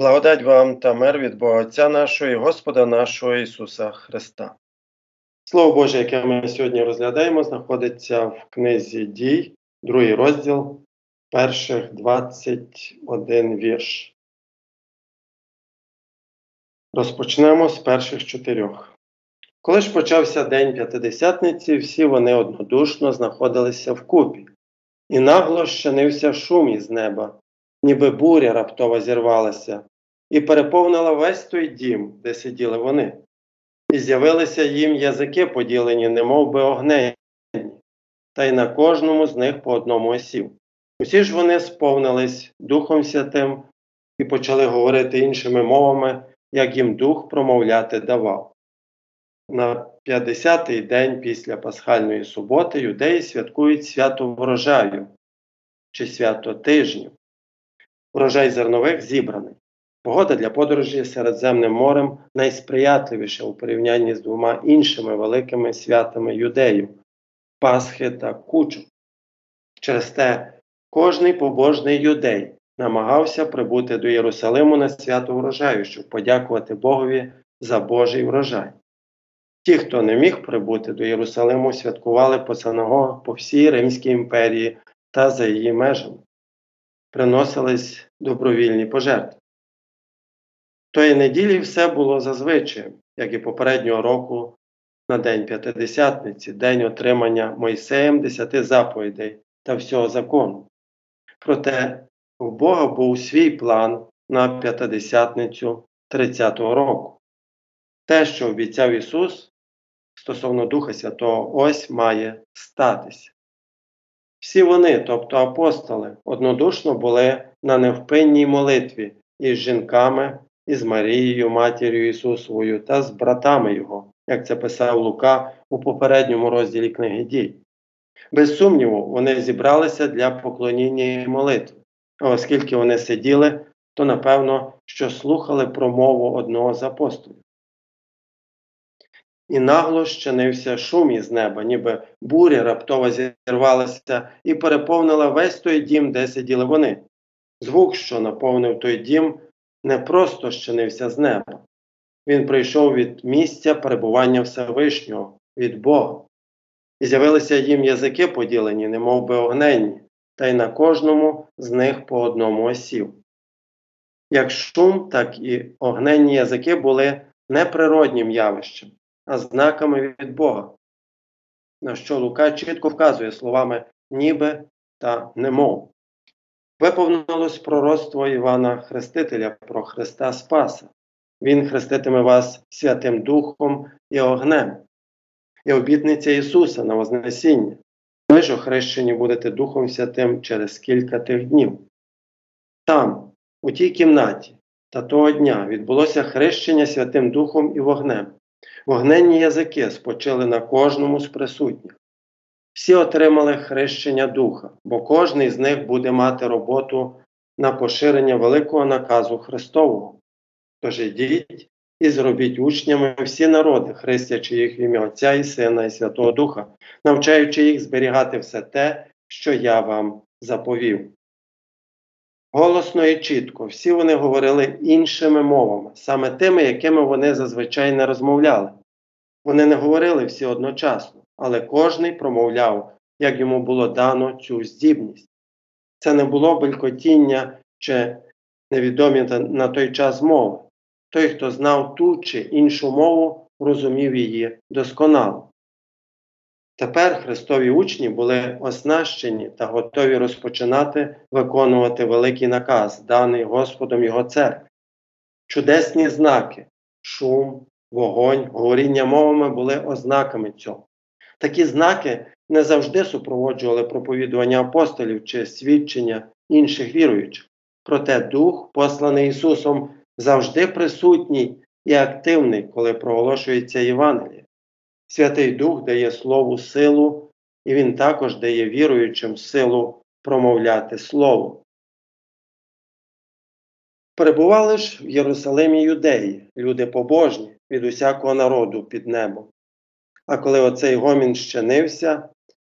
Благодать вам та мир від Бога Отця нашого і Господа нашого Ісуса Христа. Слово Боже, яке ми сьогодні розглядаємо, знаходиться в книзі дій, другий розділ, перших 21 вірш. Розпочнемо з перших чотирьох. Коли ж почався день п'ятидесятниці, всі вони однодушно знаходилися вкупі, і нагло щинився шум із неба, ніби буря раптово зірвалася, і переповнила весь той дім, де сиділи вони. І з'явилися їм язики поділені, немов би огнені, та й на кожному з них по одному осів. Усі ж вони сповнились Духом Святим і почали говорити іншими мовами, як їм дух промовляти давав. На 50-й день після Пасхальної суботи юдеї святкують свято врожаю чи свято тижнів. Врожай зернових зібраний. Погода для подорожі Середземним морем найсприятливіша у порівнянні з двома іншими великими святами юдеїв Пасхи та Кучу. Через те кожний побожний юдей намагався прибути до Єрусалиму на свято врожаю, щоб подякувати Богові за Божий врожай. Ті, хто не міг прибути до Єрусалиму, святкували по синагогах по всій Римській імперії та за її межами. Приносились добровільні пожертви. Тої неділі все було зазвичай, як і попереднього року на День П'ятидесятниці, день отримання Мойсеєм десяти заповідей та всього закону. Проте у Бога був свій план на п'ятидесятницю 30-го року. Те, що обіцяв Ісус стосовно Духа Святого, ось має статися. Всі вони, тобто апостоли, однодушно були на невпинній молитві із жінками, із Марією, матір'ю Ісусовою та з братами Його, як це писав Лука у попередньому розділі книги дій. Без сумніву, вони зібралися для поклоніння і молитви, а оскільки вони сиділи, то напевно, що слухали промову одного з апостолів. І нагло щинився шум із неба, ніби буря раптово зірвалася і переповнила весь той дім, де сиділи вони. Звук, що наповнив той дім, не просто щинився з неба. Він прийшов від місця перебування Всевишнього, від Бога. І з'явилися їм язики поділені, немов би огненні, та й на кожному з них по одному осів. Як шум, так і огненні язики були неприроднім явищем, а знаками від Бога, на що Лука чітко вказує словами ніби та немов. Виповнилось пророцтво Івана Хрестителя про Христа Спаса. Він хреститиме вас Святим Духом і огнем, і обітниця Ісуса на Вознесіння. Ви ж охрещені будете Духом Святим через кілька тих днів. Там, у тій кімнаті та того дня відбулося хрещення Святим Духом і вогнем. Вогненні язики спочили на кожному з присутніх. Всі отримали хрещення духа, бо кожний з них буде мати роботу на поширення великого наказу Христового. Тож ідіть і зробіть учнями всі народи, хрестячи їх в ім'я Отця і Сина, і Святого Духа, навчаючи їх зберігати все те, що я вам заповів. Голосно і чітко всі вони говорили іншими мовами, саме тими, якими вони зазвичай не розмовляли. Вони не говорили всі одночасно, але кожний промовляв, як йому було дано цю здібність. Це не було белькотіння чи невідомі на той час мови. Той, хто знав ту чи іншу мову, розумів її досконало. Тепер Христові учні були оснащені та готові розпочинати виконувати великий наказ, даний Господом Його церкві. Чудесні знаки, шум, вогонь, говоріння мовами були ознаками цього. Такі знаки не завжди супроводжували проповідування апостолів чи свідчення інших віруючих. Проте Дух, посланий Ісусом, завжди присутній і активний, коли проголошується Євангеліє. Святий Дух дає Слову силу, і Він також дає віруючим силу промовляти Слово. Перебували ж в Єрусалимі юдеї, люди побожні від усякого народу під небом. А коли оцей гомін щинився,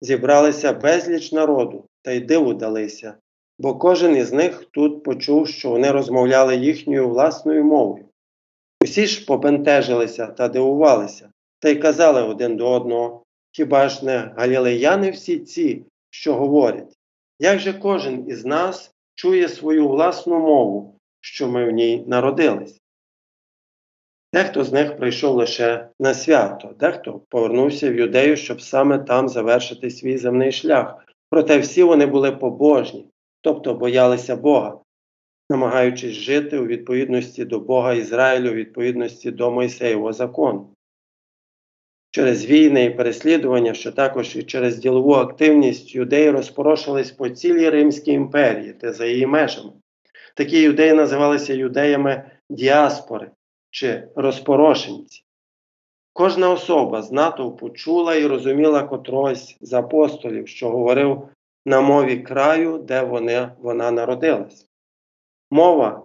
зібралися безліч народу та й диву далися, бо кожен із них тут почув, що вони розмовляли їхньою власною мовою. Усі ж побентежилися та дивувалися, та й казали один до одного хіба ж не галілеяни всі ці, що говорять? Як же кожен із нас чує свою власну мову, що ми в ній народились? Дехто з них прийшов лише на свято, дехто повернувся в юдею, щоб саме там завершити свій земний шлях. Проте всі вони були побожні, тобто боялися Бога, намагаючись жити у відповідності до Бога Ізраїлю, у відповідності до Мойсеєвого закону. Через війни і переслідування, що також і через ділову активність юдеї розпорошились по цілій Римській імперії та за її межами. Такі юдеї називалися юдеями діаспори чи розпорошенці. Кожна особа з натовпу чула і розуміла котрось з апостолів, що говорив на мові краю, де вони, вона народилась. Мова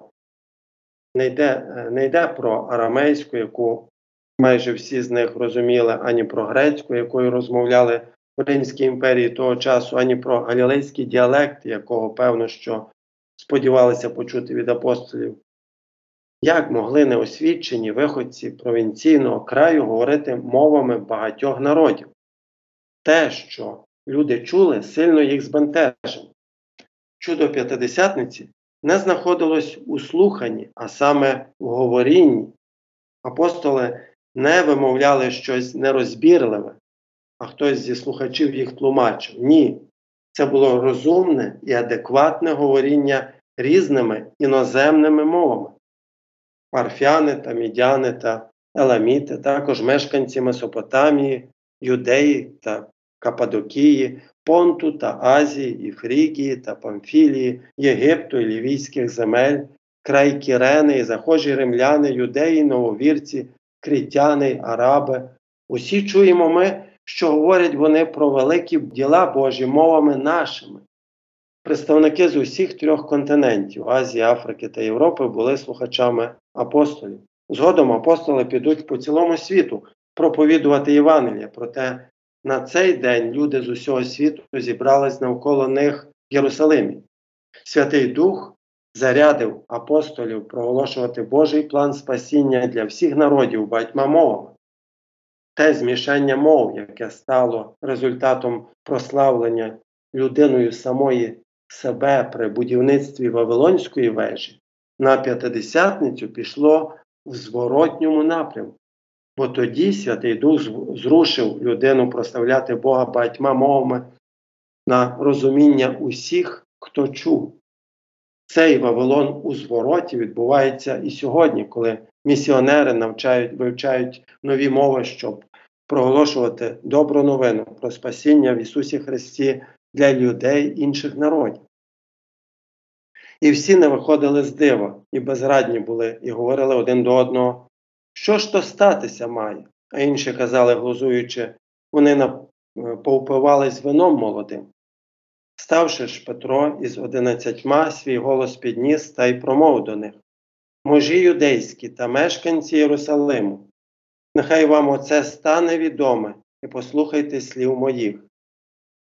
не йде, не йде про арамейську, яку майже всі з них розуміли, ані про грецьку, якою розмовляли в Римській імперії того часу, ані про галілейський діалект, якого, певно, що сподівалися почути від апостолів. Як могли неосвідчені виходці провінційного краю говорити мовами багатьох народів? Те, що люди чули, сильно їх збентежило. Чудо п'ятидесятниці не знаходилось у слуханні, а саме в говорінні. Апостоли не вимовляли щось нерозбірливе, а хтось зі слухачів їх тлумачив. Ні. Це було розумне і адекватне говоріння різними іноземними мовами. Парфяни та мідяни та еламіти, також мешканці Месопотамії, Юдеї та Кападокії, Понту та Азії, і Фрігії та Памфілії, Єгипту і Лівійських земель, край Кірени і захожі римляни, юдеї, нововірці, критяни, араби. Усі чуємо ми, що говорять вони про великі діла Божі мовами нашими. Представники з усіх трьох континентів Азії, Африки та Європи були слухачами апостолів. Згодом апостоли підуть по цілому світу проповідувати Євангелія, проте на цей день люди з усього світу зібрались навколо них в Єрусалимі. Святий Дух зарядив апостолів проголошувати Божий план спасіння для всіх народів багатьма мовами. Те змішання мов, яке стало результатом прославлення людиною самої себе при будівництві Вавилонської вежі, на п'ятидесятницю пішло в зворотньому напрямку. Бо тоді Святий Дух зрушив людину прославляти Бога багатьма мовами на розуміння усіх, хто чув. Цей Вавилон у звороті відбувається і сьогодні, коли місіонери навчають, вивчають нові мови, щоб проголошувати добру новину про спасіння в Ісусі Христі для людей інших народів. І всі не виходили з дива, і безрадні були, і говорили один до одного, що ж то статися має? А інші казали, глузуючи, вони повпивались вином молодим. Ставши ж Петро із одинадцятьма свій голос підніс та й промов до них Можі юдейські та мешканці Єрусалиму, нехай вам оце стане відоме і послухайте слів моїх,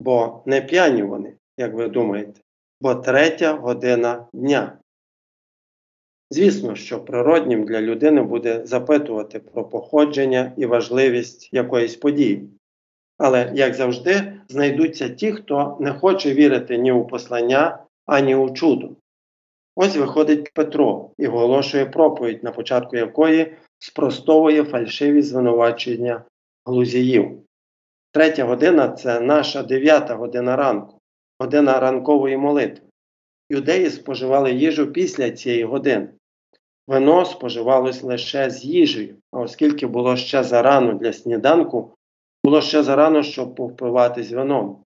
бо не п'яні вони, як ви думаєте, бо третя година дня. Звісно, що природнім для людини буде запитувати про походження і важливість якоїсь події. Але, як завжди, знайдуться ті, хто не хоче вірити ні у послання, ані у чудо. Ось виходить Петро і оголошує проповідь, на початку якої спростовує фальшиві звинувачення глузіїв. Третя година це наша дев'ята година ранку, година ранкової молитви. Юдеї споживали їжу після цієї години. Вино споживалось лише з їжею, а оскільки було ще зарано для сніданку, було ще зарано, щоб повпиватись вином.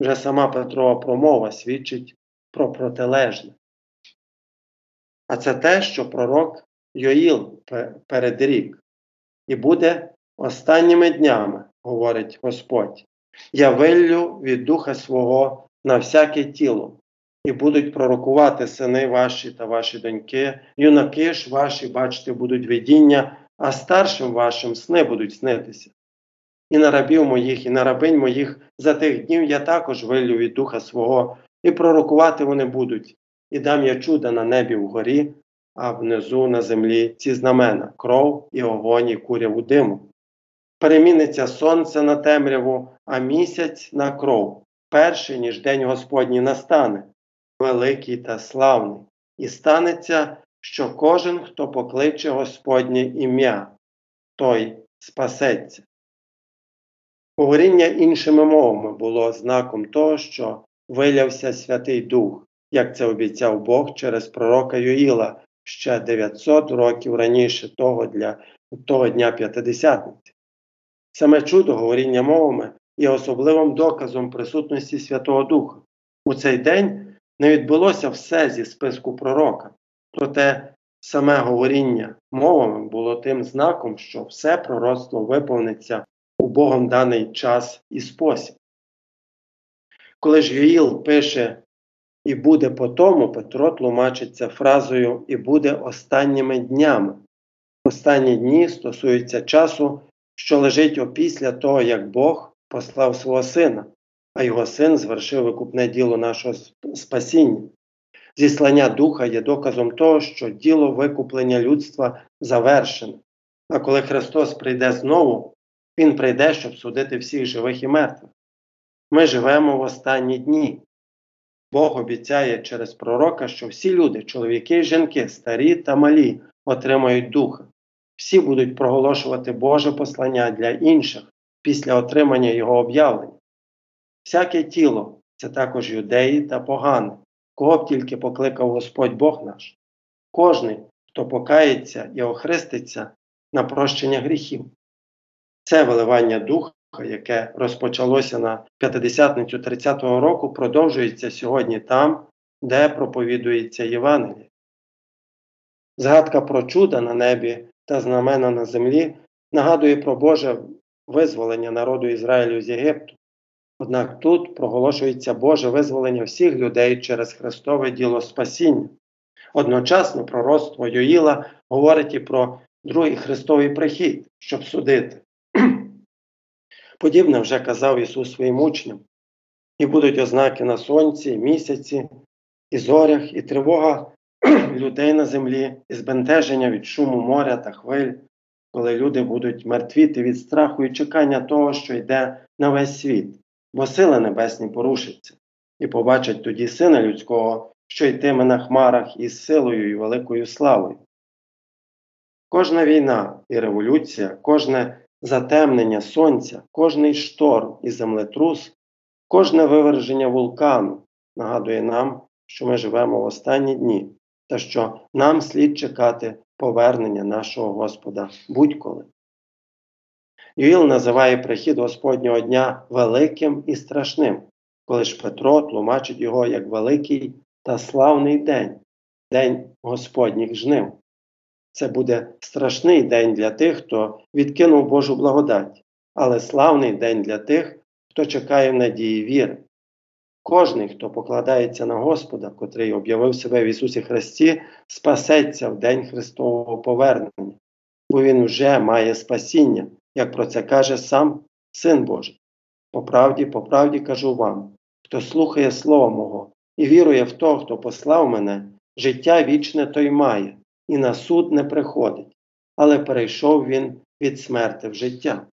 Вже сама Петрова промова свідчить про протилежне. А це те, що пророк Йоїл передрік. І буде останніми днями, говорить Господь, я виллю від духа свого на всяке тіло, і будуть пророкувати сини ваші та ваші доньки, юнаки ж ваші, бачите, будуть видіння, а старшим вашим сни будуть снитися. І на рабів моїх, і на рабинь моїх за тих днів я також вилю від духа свого, і пророкувати вони будуть, і дам я чуда на небі вгорі, а внизу на землі ці знамена кров і огонь, і куряву диму. Переміниться сонце на темряву, а місяць на кров, перший, ніж день Господній настане, великий та славний, і станеться, що кожен, хто покличе Господнє ім'я, той спасеться. Говоріння іншими мовами було знаком того, що вилявся Святий Дух, як це обіцяв Бог через пророка Юїла ще 900 років раніше того, для, того дня П'ятидесятниці. Саме чудо говоріння мовами є особливим доказом присутності Святого Духа. У цей день не відбулося все зі списку пророка, проте саме говоріння мовами було тим знаком, що все пророцтво виповниться у Богом даний час і спосіб. Коли ж Юїл пише і буде по тому, Петро тлумачиться фразою і буде останніми днями. Останні дні стосуються часу, що лежить опісля того, як Бог послав свого сина, а його син звершив викупне діло нашого спасіння. Зіслання духа є доказом того, що діло викуплення людства завершене. А коли Христос прийде знову, Він прийде, щоб судити всіх живих і мертвих. Ми живемо в останні дні. Бог обіцяє через пророка, що всі люди, чоловіки і жінки, старі та малі, отримають духа. Всі будуть проголошувати Боже послання для інших після отримання Його об'явлення. Всяке тіло це також юдеї та погани, кого б тільки покликав Господь Бог наш. Кожний, хто покається і охреститься на прощення гріхів. Це виливання духа яке розпочалося на п'ятидесятницю 30-го року, продовжується сьогодні там, де проповідується Євангеліє. Згадка про чуда на небі та знамена на землі нагадує про Боже визволення народу Ізраїлю з Єгипту. Однак тут проголошується Боже визволення всіх людей через Христове діло спасіння. Одночасно пророцтво Йоїла говорить і про другий Христовий прихід, щоб судити. Подібне вже казав Ісус своїм учням. І будуть ознаки на сонці, місяці, і зорях, і тривога людей на землі, і збентеження від шуму моря та хвиль, коли люди будуть мертвіти від страху і чекання того, що йде на весь світ, бо сили небесні порушаться, і побачать тоді Сина Людського, що йтиме на хмарах із силою і великою славою. Кожна війна і революція, кожне затемнення сонця, кожний шторм і землетрус, кожне виверження вулкану нагадує нам, що ми живемо в останні дні та що нам слід чекати повернення нашого Господа будь-коли. Юїл називає прихід Господнього дня великим і страшним, коли ж Петро тлумачить його як великий та славний день, день Господніх жнив. Це буде страшний день для тих, хто відкинув Божу благодать, але славний день для тих, хто чекає в надії віри. Кожний, хто покладається на Господа, котрий об'явив себе в Ісусі Христі, спасеться в день Христового повернення, бо Він вже має спасіння, як про це каже сам Син Божий. По правді, по правді кажу вам, хто слухає Слово Мого і вірує в того, хто послав мене, життя вічне той має і на суд не приходить, але перейшов він від смерти в життя.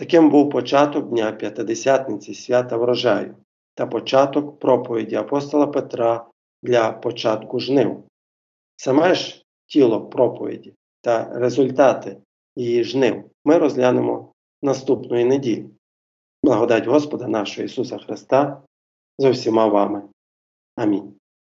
Таким був початок Дня П'ятидесятниці свята врожаю та початок проповіді апостола Петра для початку жнив. Саме ж тіло проповіді та результати її жнив ми розглянемо наступної неділі. Благодать Господа нашого Ісуса Христа з усіма вами. Амінь.